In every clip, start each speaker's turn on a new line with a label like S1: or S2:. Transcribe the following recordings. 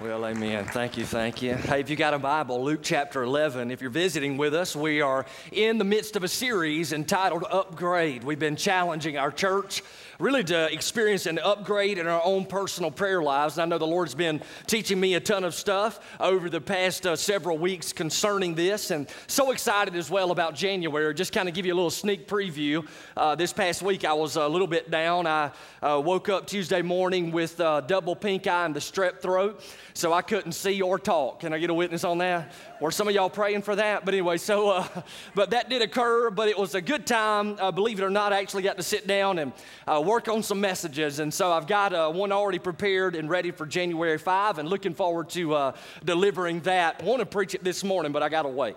S1: Well, amen. Thank you, thank you. Hey, if you got a Bible, Luke chapter 11, if you're visiting with us, we are in the midst of a series entitled Upgrade. We've been challenging our church really to experience an upgrade in our own personal prayer lives. And I know the Lord's been teaching me a ton of stuff over the past uh, several weeks concerning this, and so excited as well about January. Just kind of give you a little sneak preview. Uh, this past week, I was a little bit down. I uh, woke up Tuesday morning with uh, double pink eye and the strep throat, so I couldn't see or talk. Can I get a witness on that? Or some of y'all praying for that? But anyway, so, uh, but that did occur, but it was a good time. Uh, believe it or not, I actually got to sit down and work on some messages. And so I've got uh, one already prepared and ready for January 5 and looking forward to uh, delivering that. I want to preach it this morning, but I got to wait.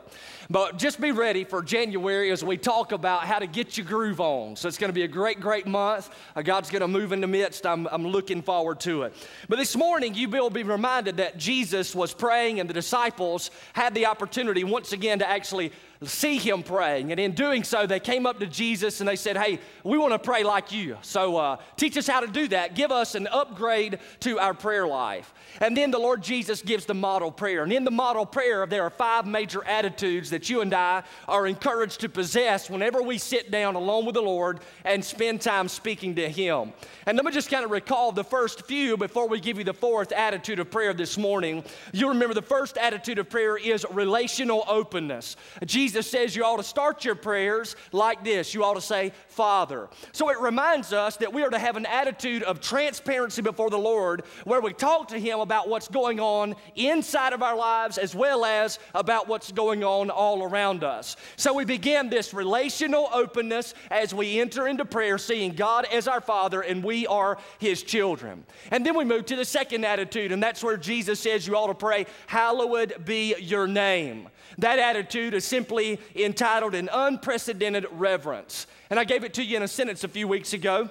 S1: But just be ready for January as we talk about how to get your groove on. So it's going to be a great, great month. Uh, God's going to move in the midst. I'm, I'm looking forward to it. But this morning, you will be reminded that Jesus was praying and the disciples had the opportunity once again to actually see him praying. And in doing so, they came up to Jesus and they said, Hey, we want to pray like you. So uh, teach us how to do that. Give us an upgrade to our prayer life. And then the Lord Jesus gives the model prayer. And in the model prayer, there are five major attitudes that you and I are encouraged to possess whenever we sit down alone with the Lord and spend time speaking to Him. And let me just kind of recall the first few before we give you the fourth attitude of prayer this morning. You remember the first attitude of prayer is relational openness. Jesus says you ought to start your prayers like this you ought to say, Father. So it reminds us that we are to have an attitude of transparency before the Lord where we talk to Him about what's going on inside of our lives as well as about what's going on all around us. So we begin this relational openness as we enter into prayer, seeing God as our Father and we are His children. And then we move to the second attitude, and that's where Jesus says you ought to pray, Hallowed be your name. That attitude is simply entitled an unprecedented reverence. And I gave it to you in a sentence a few weeks ago.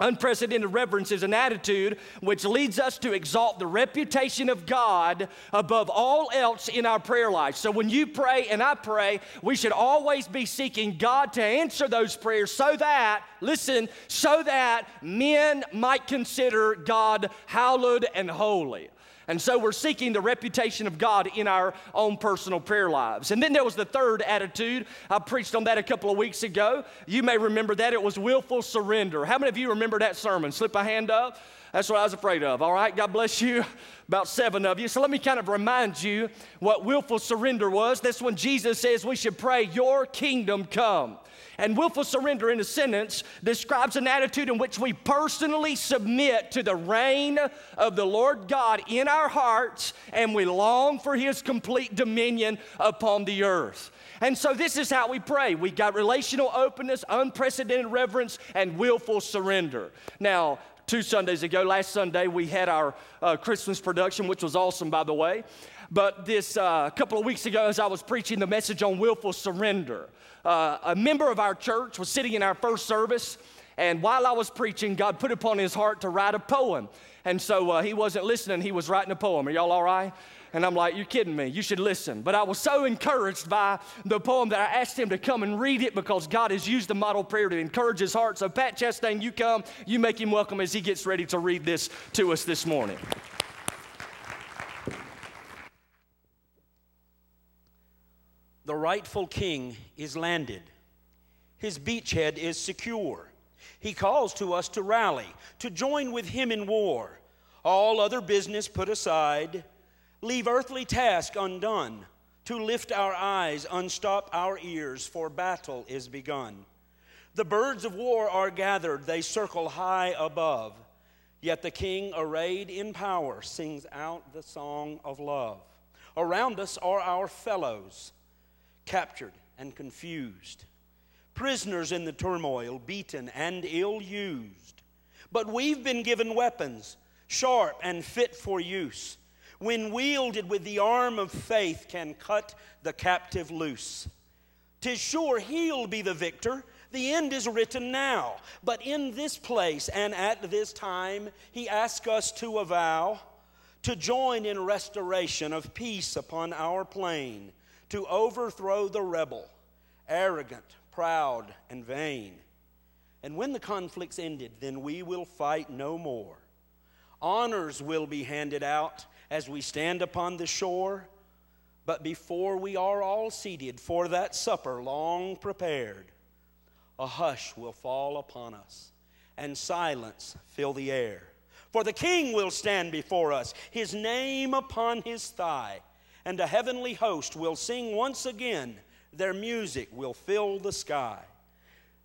S1: Unprecedented reverence is an attitude which leads us to exalt the reputation of God above all else in our prayer life. So when you pray and I pray, we should always be seeking God to answer those prayers so that, listen, so that men might consider God hallowed and holy. And so we're seeking the reputation of God in our own personal prayer lives. And then there was the third attitude. I preached on that a couple of weeks ago. You may remember that. It was willful surrender. How many of you remember that sermon? Slip a hand up. That's what I was afraid of. All right, God bless you. About seven of you. So let me kind of remind you what willful surrender was. That's when Jesus says we should pray, Your kingdom come. And willful surrender in a sentence describes an attitude in which we personally submit to the reign of the Lord God in our hearts and we long for His complete dominion upon the earth. And so this is how we pray. We got relational openness, unprecedented reverence, and willful surrender. Now, two Sundays ago, last Sunday, we had our uh, Christmas production, which was awesome, by the way. But this uh, couple of weeks ago, as I was preaching the message on willful surrender, uh, a member of our church was sitting in our first service, and while I was preaching, God put upon his heart to write a poem. And so uh, he wasn't listening, he was writing a poem. Are y'all all right? And I'm like, You're kidding me. You should listen. But I was so encouraged by the poem that I asked him to come and read it because God has used the model prayer to encourage his heart. So, Pat Chastain, you come, you make him welcome as he gets ready to read this to us this morning.
S2: The rightful king is landed. His beachhead is secure. He calls to us to rally, to join with him in war. All other business put aside, leave earthly task undone, to lift our eyes, unstop our ears, for battle is begun. The birds of war are gathered, they circle high above. Yet the king, arrayed in power, sings out the song of love. Around us are our fellows captured and confused, prisoners in the turmoil, beaten and ill used. But we've been given weapons, sharp and fit for use, when wielded with the arm of faith, can cut the captive loose. Tis sure he'll be the victor. The end is written now. But in this place and at this time, he asks us to avow, to join in restoration of peace upon our plain to overthrow the rebel, arrogant, proud, and vain. And when the conflict's ended, then we will fight no more. Honors will be handed out as we stand upon the shore. But before we are all seated for that supper long prepared, a hush will fall upon us and silence fill the air. For the King will stand before us, his name upon his thigh, and a heavenly host will sing once again, their music will fill the sky.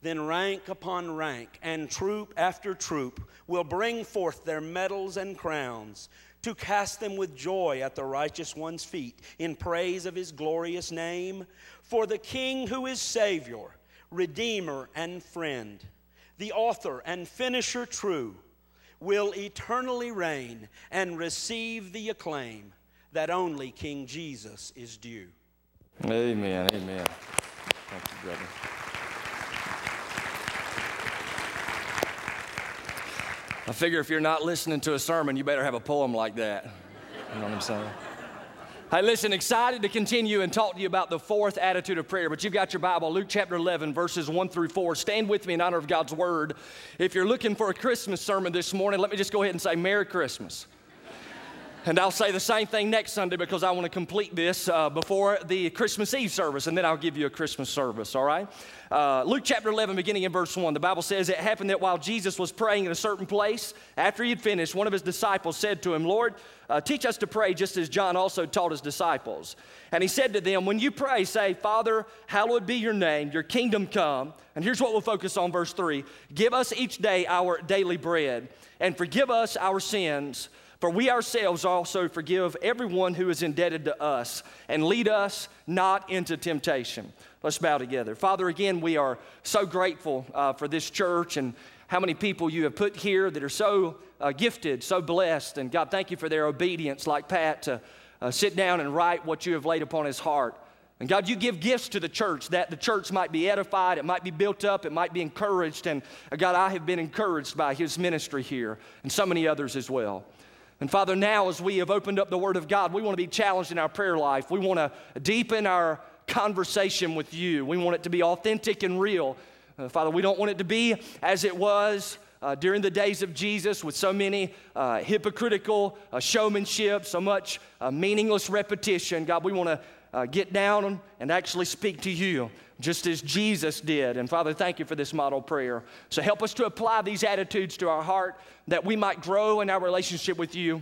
S2: Then rank upon rank and troop after troop will bring forth their medals and crowns to cast them with joy at the righteous one's feet in praise of his glorious name. For the King who is Savior, Redeemer, and Friend, the author and finisher true, will eternally reign and receive the acclaim that only King Jesus is due.
S1: Amen. Amen. Thank you, brother. I figure if you're not listening to a sermon, you better have a poem like that. You know what I'm saying? Hey, listen, excited to continue and talk to you about the fourth attitude of prayer. But you've got your Bible, Luke chapter 11, verses 1 through 4. Stand with me in honor of God's word. If you're looking for a Christmas sermon this morning, let me just go ahead and say Merry Christmas. And I'll say the same thing next Sunday because I want to complete this uh, before the Christmas Eve service, and then I'll give you a Christmas service, all right? Uh, Luke chapter 11, beginning in verse 1, the Bible says, It happened that while Jesus was praying in a certain place, after he had finished, one of his disciples said to him, Lord, uh, teach us to pray just as John also taught his disciples. And he said to them, When you pray, say, Father, hallowed be your name, your kingdom come. And here's what we'll focus on, verse 3 Give us each day our daily bread, and forgive us our sins for we ourselves also forgive everyone who is indebted to us, and lead us not into temptation. Let's bow together. Father, again, we are so grateful uh, for this church and how many people you have put here that are so uh, gifted, so blessed. And God, thank you for their obedience, like Pat, to uh, sit down and write what you have laid upon his heart. And God, you give gifts to the church that the church might be edified, it might be built up, it might be encouraged. And uh, God, I have been encouraged by his ministry here and so many others as well. And Father, now as we have opened up the Word of God, we want to be challenged in our prayer life. We want to deepen our conversation with you. We want it to be authentic and real. Uh, Father, we don't want it to be as it was uh, during the days of Jesus with so many uh, hypocritical uh, showmanship, so much uh, meaningless repetition. God, we want to uh, get down and actually speak to you just as Jesus did. And Father, thank you for this model prayer. So help us to apply these attitudes to our heart that we might grow in our relationship with you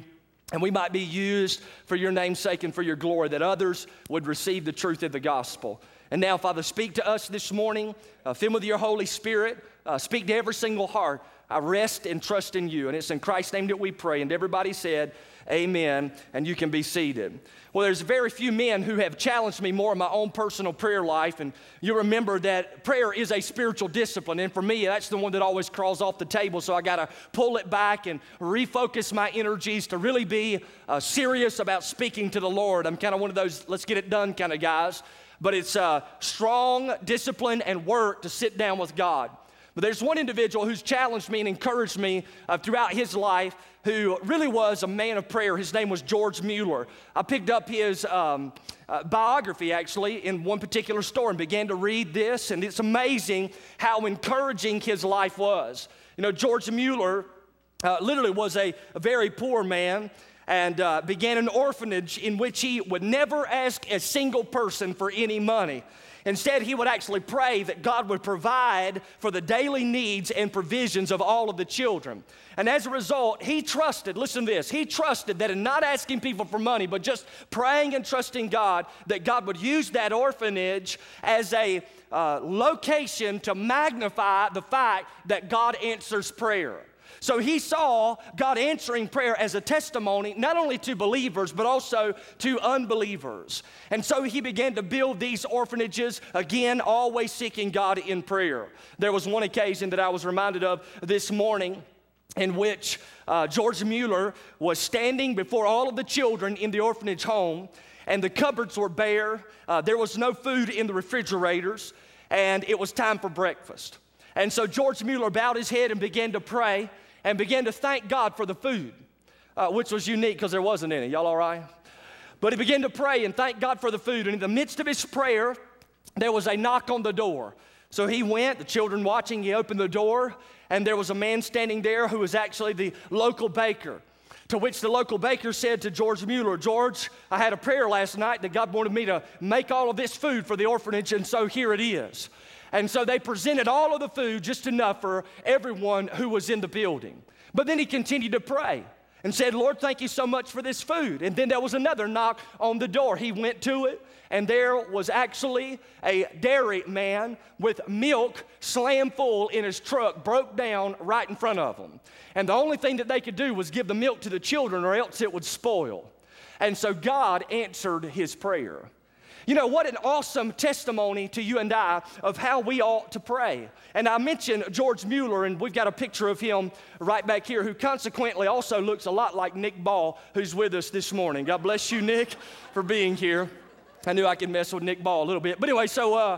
S1: and we might be used for your name's sake and for your glory, that others would receive the truth of the gospel. And now, Father, speak to us this morning. Uh, fill with your Holy Spirit. Uh, speak to every single heart. I rest and trust in you. And it's in Christ's name that we pray. And everybody said, Amen. And you can be seated. Well, there's very few men who have challenged me more in my own personal prayer life. And you remember that prayer is a spiritual discipline. And for me, that's the one that always crawls off the table. So I got to pull it back and refocus my energies to really be uh, serious about speaking to the Lord. I'm kind of one of those let's get it done kind of guys. But it's uh, strong discipline and work to sit down with God. But there's one individual who's challenged me and encouraged me uh, throughout his life who really was a man of prayer. His name was George Mueller. I picked up his um, uh, biography actually in one particular store and began to read this, and it's amazing how encouraging his life was. You know, George Mueller uh, literally was a, a, very poor man and uh, began an orphanage in which he would never ask a single person for any money. Instead, he would actually pray that God would provide for the daily needs and provisions of all of the children. And as a result, he trusted, listen to this, he trusted that in not asking people for money, but just praying and trusting God, that God would use that orphanage as a uh, location to magnify the fact that God answers prayer. So he saw God answering prayer as a testimony, not only to believers, but also to unbelievers. And so he began to build these orphanages, again, always seeking God in prayer. There was one occasion that I was reminded of this morning in which uh, George Mueller was standing before all of the children in the orphanage home, and the cupboards were bare. Uh, there was no food in the refrigerators, and it was time for breakfast. And so George Mueller bowed his head and began to pray and began to thank God for the food, uh, which was unique because there wasn't any. Y'all all right? But he began to pray and thank God for the food. And in the midst of his prayer, there was a knock on the door. So he went, the children watching, he opened the door, and there was a man standing there who was actually the local baker. To which the local baker said to George Mueller, George, I had a prayer last night that God wanted me to make all of this food for the orphanage, and so here it is. And so they presented all of the food, just enough for everyone who was in the building. But then he continued to pray and said, Lord, thank you so much for this food. And then there was another knock on the door. He went to it, and there was actually a dairy man with milk slammed full in his truck, broke down right in front of him. And the only thing that they could do was give the milk to the children, or else it would spoil. And so God answered his prayer. You know, what an awesome testimony to you and I of how we ought to pray. And I mentioned George Mueller, and we've got a picture of him right back here, who consequently also looks a lot like Nick Ball, who's with us this morning. God bless you, Nick, for being here. I knew I could mess with Nick Ball a little bit. But anyway, so, uh,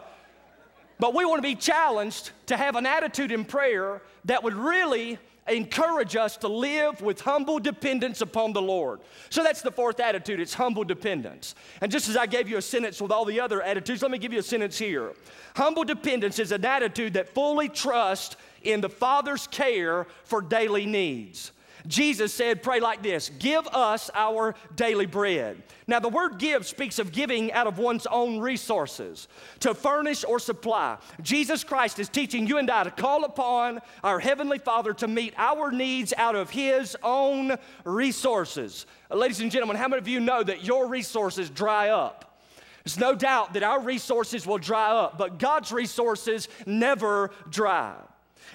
S1: but we want to be challenged to have an attitude in prayer that would really encourage us to live with humble dependence upon the Lord. So that's the fourth attitude it's humble dependence. And just as I gave you a sentence with all the other attitudes, let me give you a sentence here. Humble dependence is an attitude that fully trusts in the Father's care for daily needs. Jesus said, Pray like this Give us our daily bread. Now, the word give speaks of giving out of one's own resources to furnish or supply. Jesus Christ is teaching you and I to call upon our Heavenly Father to meet our needs out of His own resources. Uh, ladies and gentlemen, how many of you know that your resources dry up? There's no doubt that our resources will dry up, but God's resources never dry.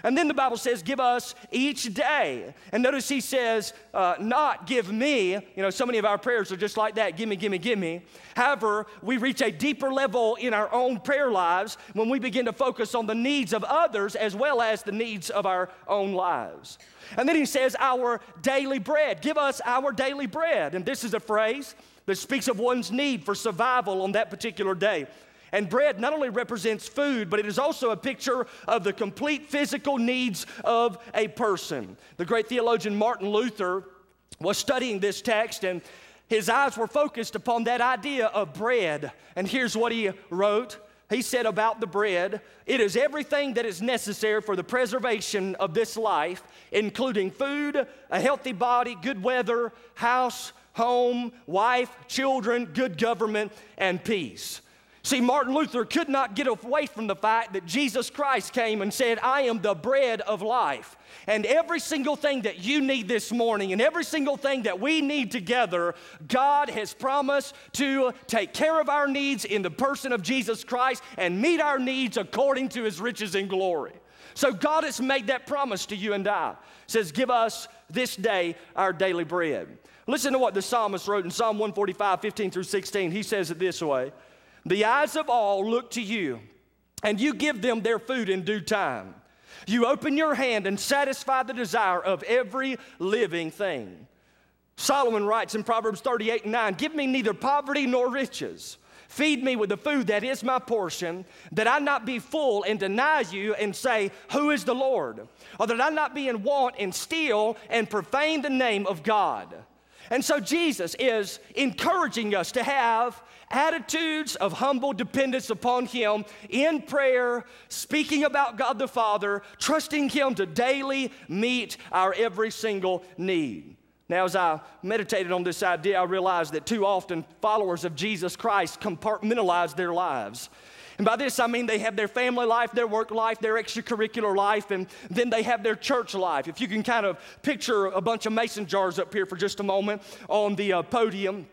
S1: And then the Bible says, Give us each day. And notice he says, uh, Not give me. You know, so many of our prayers are just like that give me, give me, give me. However, we reach a deeper level in our own prayer lives when we begin to focus on the needs of others as well as the needs of our own lives. And then he says, Our daily bread. Give us our daily bread. And this is a phrase that speaks of one's need for survival on that particular day. And bread not only represents food, but it is also a picture of the complete physical needs of a person. The great theologian Martin Luther was studying this text and his eyes were focused upon that idea of bread. And here's what he wrote. He said about the bread, it is everything that is necessary for the preservation of this life, including food, a healthy body, good weather, house, home, wife, children, good government, and peace. See, Martin Luther could not get away from the fact that Jesus Christ came and said, I am the bread of life. And every single thing that you need this morning and every single thing that we need together, God has promised to take care of our needs in the person of Jesus Christ and meet our needs according to his riches and glory. So God has made that promise to you and I. says, Give us this day our daily bread. Listen to what the psalmist wrote in Psalm 145, 15 through 16. He says it this way. The eyes of all look to you, and you give them their food in due time. You open your hand and satisfy the desire of every living thing. Solomon writes in Proverbs 38 and 9 Give me neither poverty nor riches. Feed me with the food that is my portion, that I not be full and deny you and say, Who is the Lord? Or that I not be in want and steal and profane the name of God. And so Jesus is encouraging us to have attitudes of humble dependence upon Him in prayer, speaking about God the Father, trusting Him to daily meet our every single need. Now, as I meditated on this idea, I realized that too often followers of Jesus Christ compartmentalize their lives. And by this, I mean they have their family life, their work life, their extracurricular life, and then they have their church life. If you can kind of picture a bunch of mason jars up here for just a moment on the uh, podium.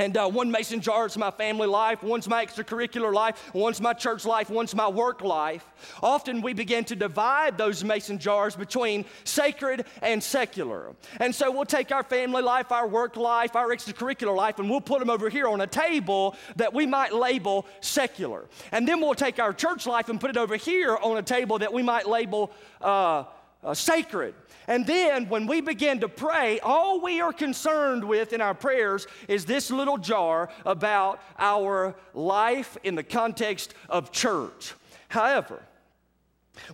S1: And uh, one mason jar is my family life, one's my extracurricular life, one's my church life, one's my work life. Often we begin to divide those mason jars between sacred and secular. And so we'll take our family life, our work life, our extracurricular life, and we'll put them over here on a table that we might label secular. And then we'll take our church life and put it over here on a table that we might label uh, uh, sacred. And then when we begin to pray, all we are concerned with in our prayers is this little jar about our life in the context of church. However,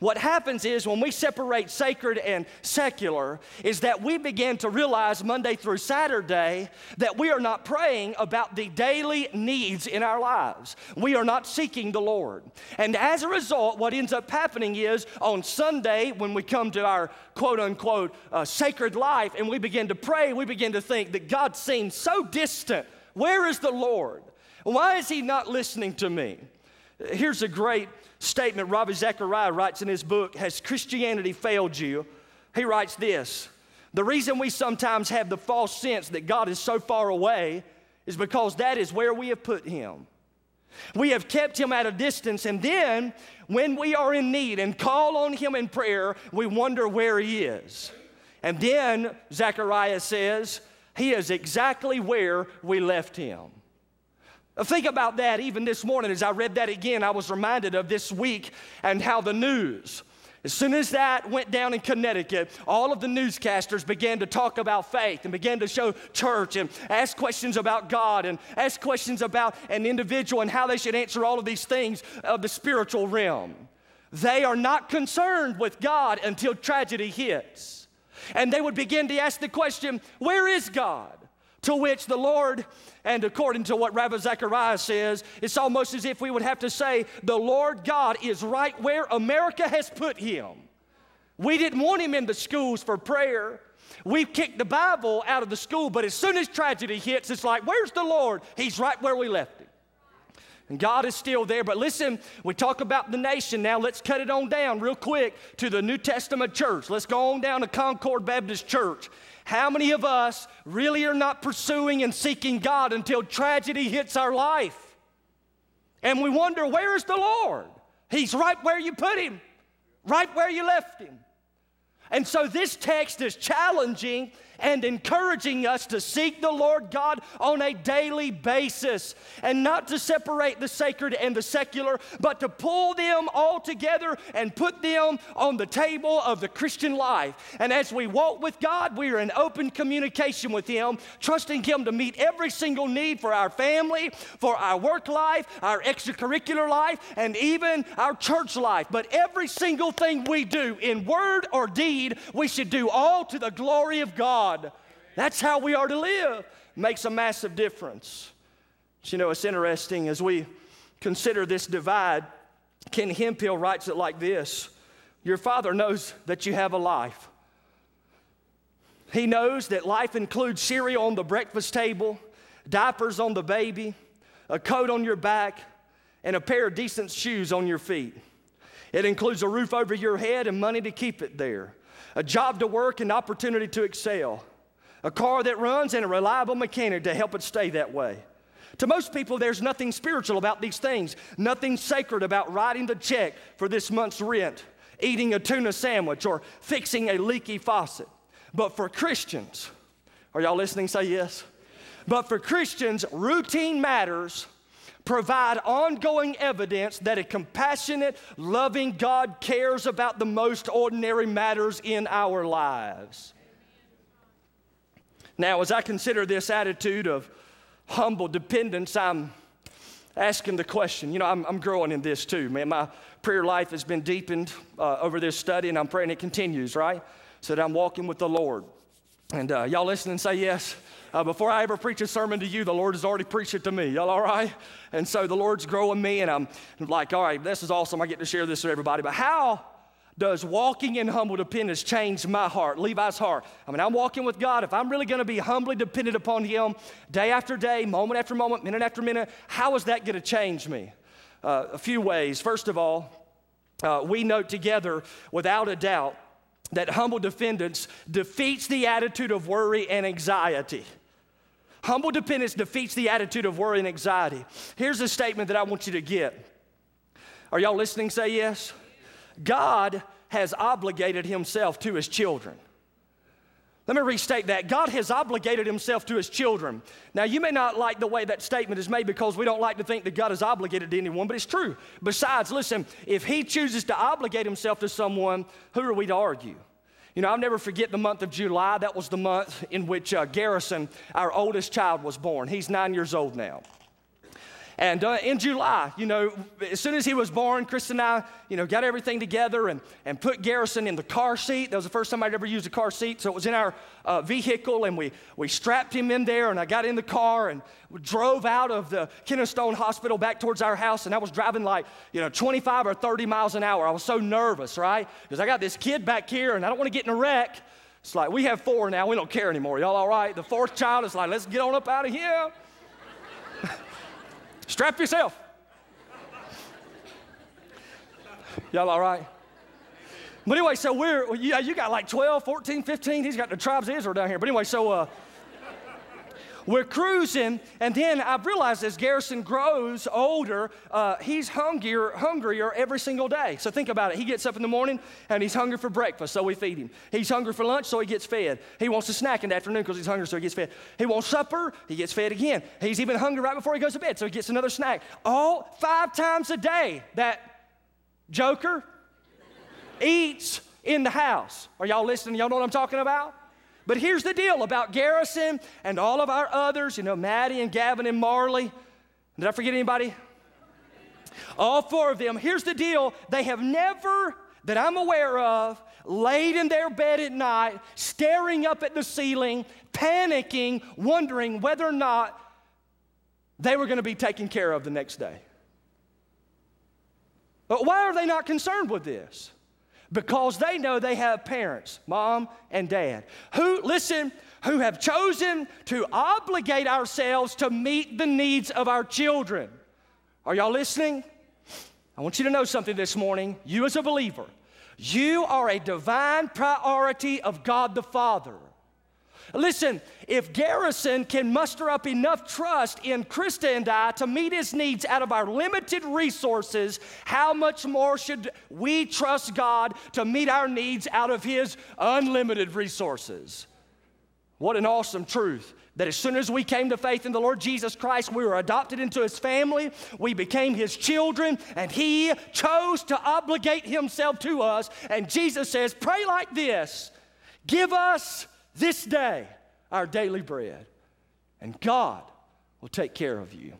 S1: What happens is when we separate sacred and secular, is that we begin to realize Monday through Saturday that we are not praying about the daily needs in our lives. We are not seeking the Lord. And as a result, what ends up happening is on Sunday, when we come to our quote unquote uh, sacred life and we begin to pray, we begin to think that God seems so distant. Where is the Lord? Why is He not listening to me? Here's a great statement Ravi Zacharias writes in his book, Has Christianity Failed You? He writes this The reason we sometimes have the false sense that God is so far away is because that is where we have put him. We have kept him at a distance, and then when we are in need and call on him in prayer, we wonder where he is. And then Zacharias says, He is exactly where we left him. Uh, think about that even this morning as I read that again. I was reminded of this week and how the news, as soon as that went down in Connecticut, all of the newscasters began to talk about faith and began to show church and ask questions about God and ask questions about an individual and how they should answer all of these things of the spiritual realm. They are not concerned with God until tragedy hits. And they would begin to ask the question, Where is God? To which the Lord, and according to what Ravi Zacharias says, it's almost as if we would have to say, the Lord God is right where America has put him. We didn't want him in the schools for prayer. We've kicked the Bible out of the school, but as soon as tragedy hits, it's like, where's the Lord? He's right where we left him. And God is still there. But listen, we talk about the nation now. Let's cut it on down real quick to the New Testament church. Let's go on down to Concord Baptist Church. How many of us really are not pursuing and seeking God until tragedy hits our life? And we wonder, where is the Lord? He's right where you put him, right where you left him. And so this text is challenging and encouraging us to seek the Lord God on a daily basis and not to separate the sacred and the secular, but to pull them all together and put them on the table of the Christian life. And as we walk with God, we are in open communication with Him, trusting Him to meet every single need for our family, for our work life, our extracurricular life, and even our church life. But every single thing we do in word or deed, we should do all to the glory of God. God. That's how we are to live. Makes a massive difference. You know, it's interesting as we consider this divide. Ken Hemphill writes it like this Your father knows that you have a life. He knows that life includes cereal on the breakfast table, diapers on the baby, a coat on your back, and a pair of decent shoes on your feet. It includes a roof over your head and money to keep it there a job to work and opportunity to excel, a car that runs and a reliable mechanic to help it stay that way. To most people, there's nothing spiritual about these things, nothing sacred about writing the check for this month's rent, eating a tuna sandwich, or fixing a leaky faucet. But for Christians, are y'all listening? Say yes. But for Christians, routine matters provide ongoing evidence that a compassionate, loving God cares about the most ordinary matters in our lives. Now, as I consider this attitude of humble dependence, I'm asking the question. You know, I'm, I'm growing in this too, man. My prayer life has been deepened uh, over this study, and I'm praying it continues, right? So that I'm walking with the Lord. And uh, y'all listen and say yes. Uh, before I ever preach a sermon to you, the Lord has already preached it to me. Y'all all right? And so the Lord's growing me, and I'm like, all right, this is awesome. I get to share this with everybody. But how does walking in humble dependence change my heart, Levi's heart? I mean, I'm walking with God. If I'm really going to be humbly dependent upon Him day after day, moment after moment, minute after minute, how is that going to change me? Uh, a few ways. First of all, uh, we note together, without a doubt, that humble dependence defeats the attitude of worry and anxiety. Humble dependence defeats the attitude of worry and anxiety. Here's a statement that I want you to get. Are y'all listening? Say yes. God has obligated himself to his children. Let me restate that. God has obligated himself to his children. Now, you may not like the way that statement is made because we don't like to think that God is obligated to anyone, but it's true. Besides, listen, if he chooses to obligate himself to someone, who are we to argue? You know, I'll never forget the month of July. That was the month in which uh, Garrison, our oldest child, was born. He's nine years old now. And uh, in July, you know, as soon as he was born, Chris and I, you know, got everything together and, and put Garrison in the car seat. That was the first time I'd ever used a car seat. So it was in our uh, vehicle, and we, we strapped him in there, and I got in the car and drove out of the Kennestone Hospital back towards our house. And I was driving like, you know, 25 or 30 miles an hour. I was so nervous, right? Because I got this kid back here, and I don't want to get in a wreck. It's like, we have four now. We don't care anymore. Y'all all right? The fourth child is like, let's get on up out of here. Strap yourself. Y'all all right? But anyway, so we're, yeah, you got like 12, 14, 15. He's got the tribes of Israel down here. But anyway, so uh, we're cruising, and then I've realized as Garrison grows older, uh, he's hungrier, hungrier every single day. So think about it. He gets up in the morning and he's hungry for breakfast, so we feed him. He's hungry for lunch, so he gets fed. He wants a snack in the afternoon because he's hungry, so he gets fed. He wants supper, he gets fed again. He's even hungry right before he goes to bed, so he gets another snack. All five times a day, that joker eats in the house. Are y'all listening? Y'all know what I'm talking about? But here's the deal about Garrison and all of our others, you know, Maddie and Gavin and Marley. Did I forget anybody? All four of them. Here's the deal they have never, that I'm aware of, laid in their bed at night, staring up at the ceiling, panicking, wondering whether or not they were going to be taken care of the next day. But why are they not concerned with this? Because they know they have parents, mom and dad, who, listen, who have chosen to obligate ourselves to meet the needs of our children. Are y'all listening? I want you to know something this morning. You, as a believer, you are a divine priority of God the Father. Listen, if Garrison can muster up enough trust in Krista and I to meet his needs out of our limited resources, how much more should we trust God to meet our needs out of his unlimited resources? What an awesome truth that as soon as we came to faith in the Lord Jesus Christ, we were adopted into his family, we became his children, and he chose to obligate himself to us. And Jesus says, Pray like this Give us this day our daily bread, and God will take care of you.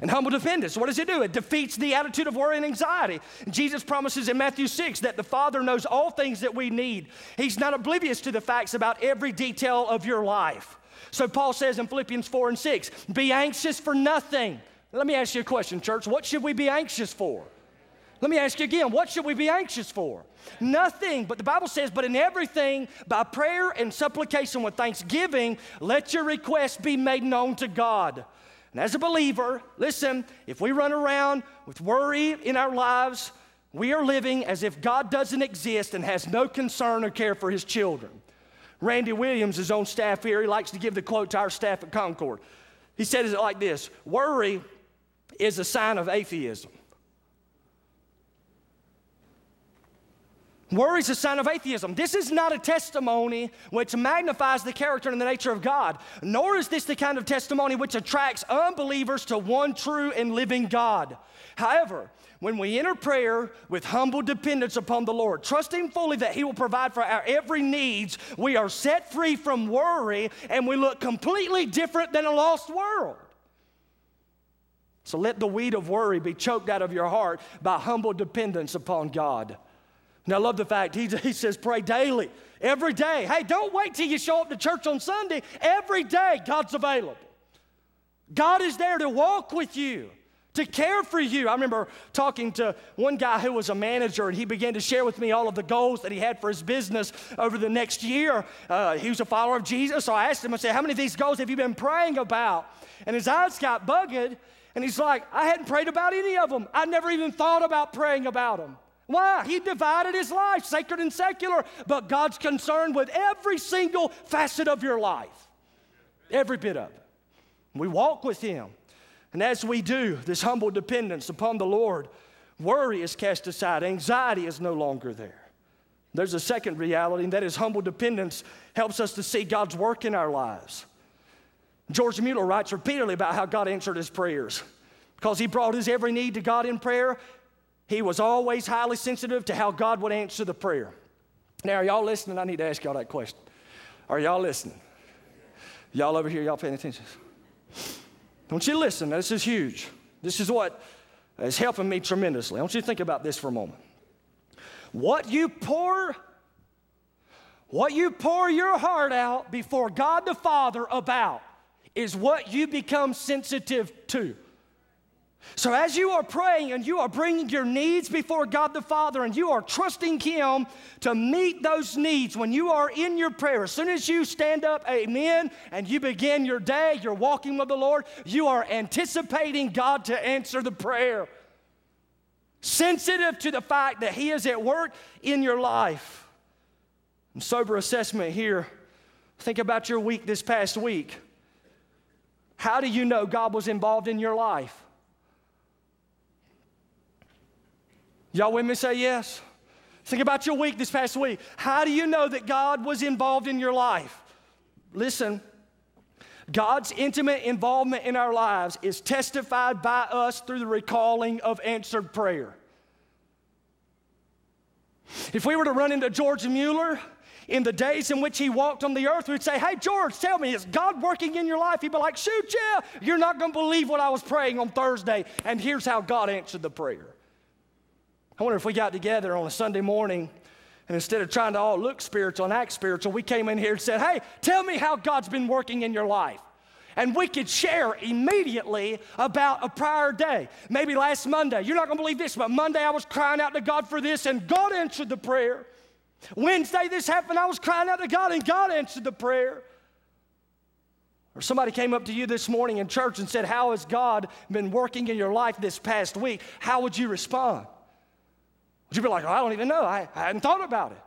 S1: And humble dependence, what does it do? It defeats the attitude of worry and anxiety. Jesus promises in Matthew 6 that the Father knows all things that we need. He's not oblivious to the facts about every detail of your life. So Paul says in Philippians 4 and 6, be anxious for nothing. Let me ask you a question, church. What should we be anxious for? Let me ask you again, what should we be anxious for? Nothing. But the Bible says, but in everything, by prayer and supplication with thanksgiving, let your requests be made known to God. And as a believer, listen, if we run around with worry in our lives, we are living as if God doesn't exist and has no concern or care for his children. Randy Williams is on staff here. He likes to give the quote to our staff at Concord. He said it like this Worry is a sign of atheism. Worry is a sign of atheism. This is not a testimony which magnifies the character and the nature of God, nor is this the kind of testimony which attracts unbelievers to one true and living God. However, when we enter prayer with humble dependence upon the Lord, trusting fully that He will provide for our every needs, we are set free from worry and we look completely different than a lost world. So let the weed of worry be choked out of your heart by humble dependence upon God. And I love the fact he, he says, pray daily, every day. Hey, don't wait till you show up to church on Sunday. Every day, God's available. God is there to walk with you, to care for you. I remember talking to one guy who was a manager, and he began to share with me all of the goals that he had for his business over the next year. Uh, he was a follower of Jesus, so I asked him, I said, How many of these goals have you been praying about? And his eyes got bugged, and he's like, I hadn't prayed about any of them. I never even thought about praying about them. Why? He divided his life, sacred and secular, but God's concerned with every single facet of your life, every bit of it. We walk with Him. And as we do, this humble dependence upon the Lord, worry is cast aside, anxiety is no longer there. There's a second reality, and that is humble dependence helps us to see God's work in our lives. George Mueller writes repeatedly about how God answered his prayers. Because he brought his every need to God in prayer, he was always highly sensitive to how God would answer the prayer. Now, are y'all listening? I need to ask y'all that question. Are y'all listening? Y'all over here, y'all paying attention? Don't you listen, this is huge. This is what is helping me tremendously. I want you to think about this for a moment. What you pour, what you pour your heart out before God the Father about is what you become sensitive to. So, as you are praying and you are bringing your needs before God the Father and you are trusting Him to meet those needs when you are in your prayer, as soon as you stand up, amen, and you begin your day, you're walking with the Lord, you are anticipating God to answer the prayer. Sensitive to the fact that He is at work in your life. And sober assessment here. Think about your week this past week. How do you know God was involved in your life? Y'all with me say yes? Think about your week this past week. How do you know that God was involved in your life? Listen, God's intimate involvement in our lives is testified by us through the recalling of answered prayer. If we were to run into George Mueller in the days in which he walked on the earth, we'd say, Hey, George, tell me, is God working in your life? He'd be like, Shoot, yeah, you're not going to believe what I was praying on Thursday. And here's how God answered the prayer. I wonder if we got together on a Sunday morning and instead of trying to all look spiritual and act spiritual, we came in here and said, Hey, tell me how God's been working in your life. And we could share immediately about a prior day. Maybe last Monday, you're not gonna believe this, but Monday I was crying out to God for this and God answered the prayer. Wednesday this happened, I was crying out to God and God answered the prayer. Or somebody came up to you this morning in church and said, How has God been working in your life this past week? How would you respond? Would you be like, oh, I don't even know. I, I hadn't thought about it.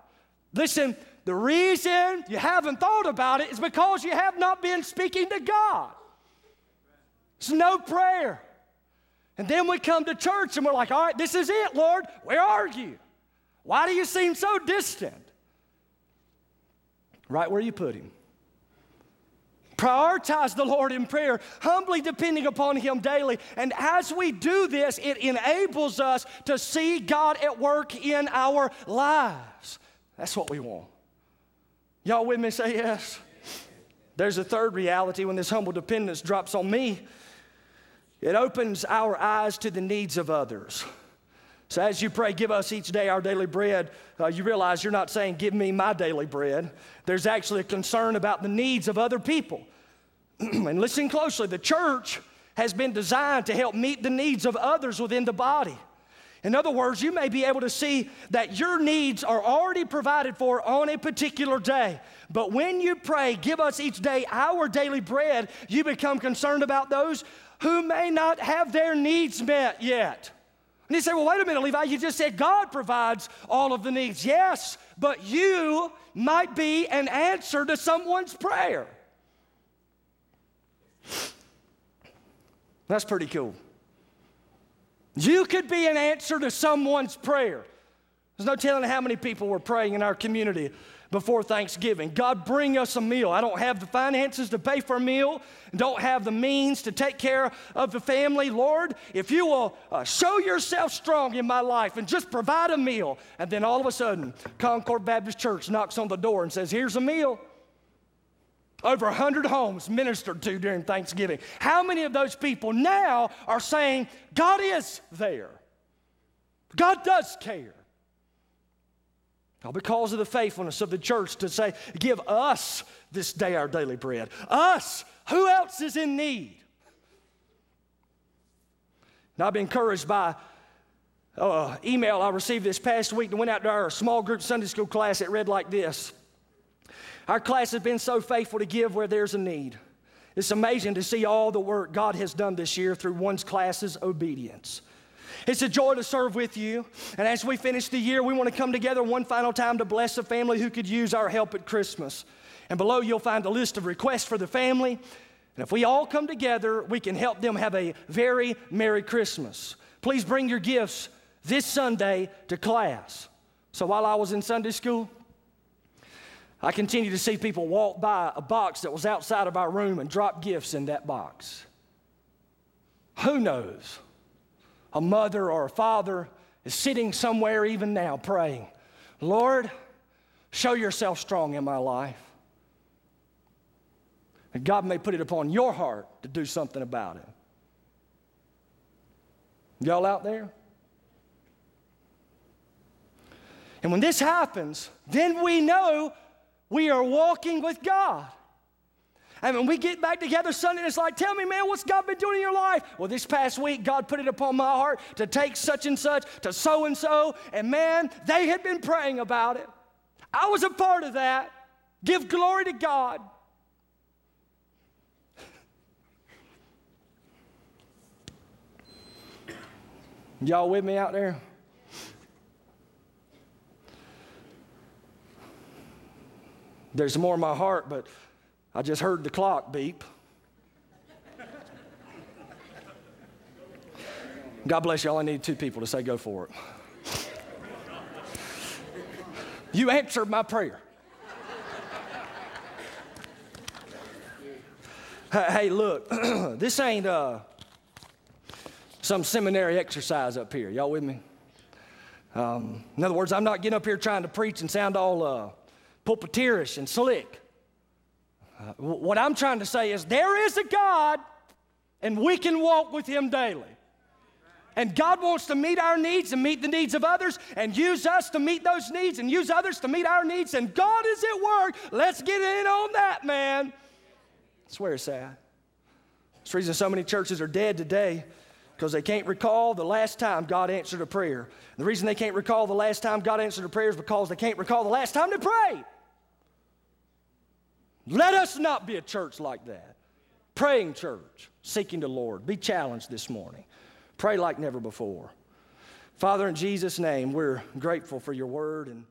S1: Listen, the reason you haven't thought about it is because you have not been speaking to God. It's no prayer. And then we come to church and we're like, all right, this is it, Lord. Where are you? Why do you seem so distant? Right where you put him. Prioritize the Lord in prayer, humbly depending upon Him daily. And as we do this, it enables us to see God at work in our lives. That's what we want. Y'all with me? Say yes. There's a third reality when this humble dependence drops on me. It opens our eyes to the needs of others. So, as you pray, give us each day our daily bread, uh, you realize you're not saying, Give me my daily bread. There's actually a concern about the needs of other people. and listen closely the church has been designed to help meet the needs of others within the body. In other words, you may be able to see that your needs are already provided for on a particular day. But when you pray, give us each day our daily bread, you become concerned about those who may not have their needs met yet. And you say, well, wait a minute, Levi, you just said God provides all of the needs. Yes, but you might be an answer to someone's prayer. That's pretty cool. You could be an answer to someone's prayer. There's no telling how many people were praying in our community before Thanksgiving. God, bring us a meal. I don't have the finances to pay for a meal, don't have the means to take care of the family. Lord, if you will uh, show yourself strong in my life and just provide a meal. And then all of a sudden, Concord Baptist Church knocks on the door and says, Here's a meal. Over 100 homes ministered to during Thanksgiving. How many of those people now are saying, God is there? God does care. Because of the faithfulness of the church to say, give us this day our daily bread. Us, who else is in need? Now, I've been encouraged by uh, email I received this past week that went out to our small group Sunday school class. It read like this Our class has been so faithful to give where there's a need. It's amazing to see all the work God has done this year through one's class's obedience. It's a joy to serve with you. And as we finish the year, we want to come together one final time to bless a family who could use our help at Christmas. And below, you'll find a list of requests for the family. And if we all come together, we can help them have a very Merry Christmas. Please bring your gifts this Sunday to class. So while I was in Sunday school, I continued to see people walk by a box that was outside of our room and drop gifts in that box. Who knows? A mother or a father is sitting somewhere even now praying, Lord, show yourself strong in my life. And God may put it upon your heart to do something about it. Y'all out there? And when this happens, then we know we are walking with God. And when we get back together Sunday, it's like, tell me, man, what's God been doing in your life? Well, this past week, God put it upon my heart to take such and such to so and so. And man, they had been praying about it. I was a part of that. Give glory to God. Y'all with me out there? There's more in my heart, but I just heard the clock beep. God bless you. All I need two people to say go for it. You answered my prayer. hey, look, this ain't uh, some seminary exercise up here. Y'all with me? Um, in other words, I'm not getting up here trying to preach and sound all uh, pulpiteerish and slick. Uh, what I'm trying to say is there is a God, and we can walk with Him daily. And God wants to meet our needs and meet the needs of others and use us to meet those needs and use others to meet our needs. And God is at work. Let's get in on that, man. That's where it's at. That's the reason so many churches are dead today because they can't recall the last time God answered a prayer. The reason they can't recall the last time God answered a prayer is because they can't recall the last time they prayed. Let us not be a church like that. Praying church, seeking the Lord. Be challenged this morning. Pray like never before. Father, in Jesus' name, we're grateful for your word and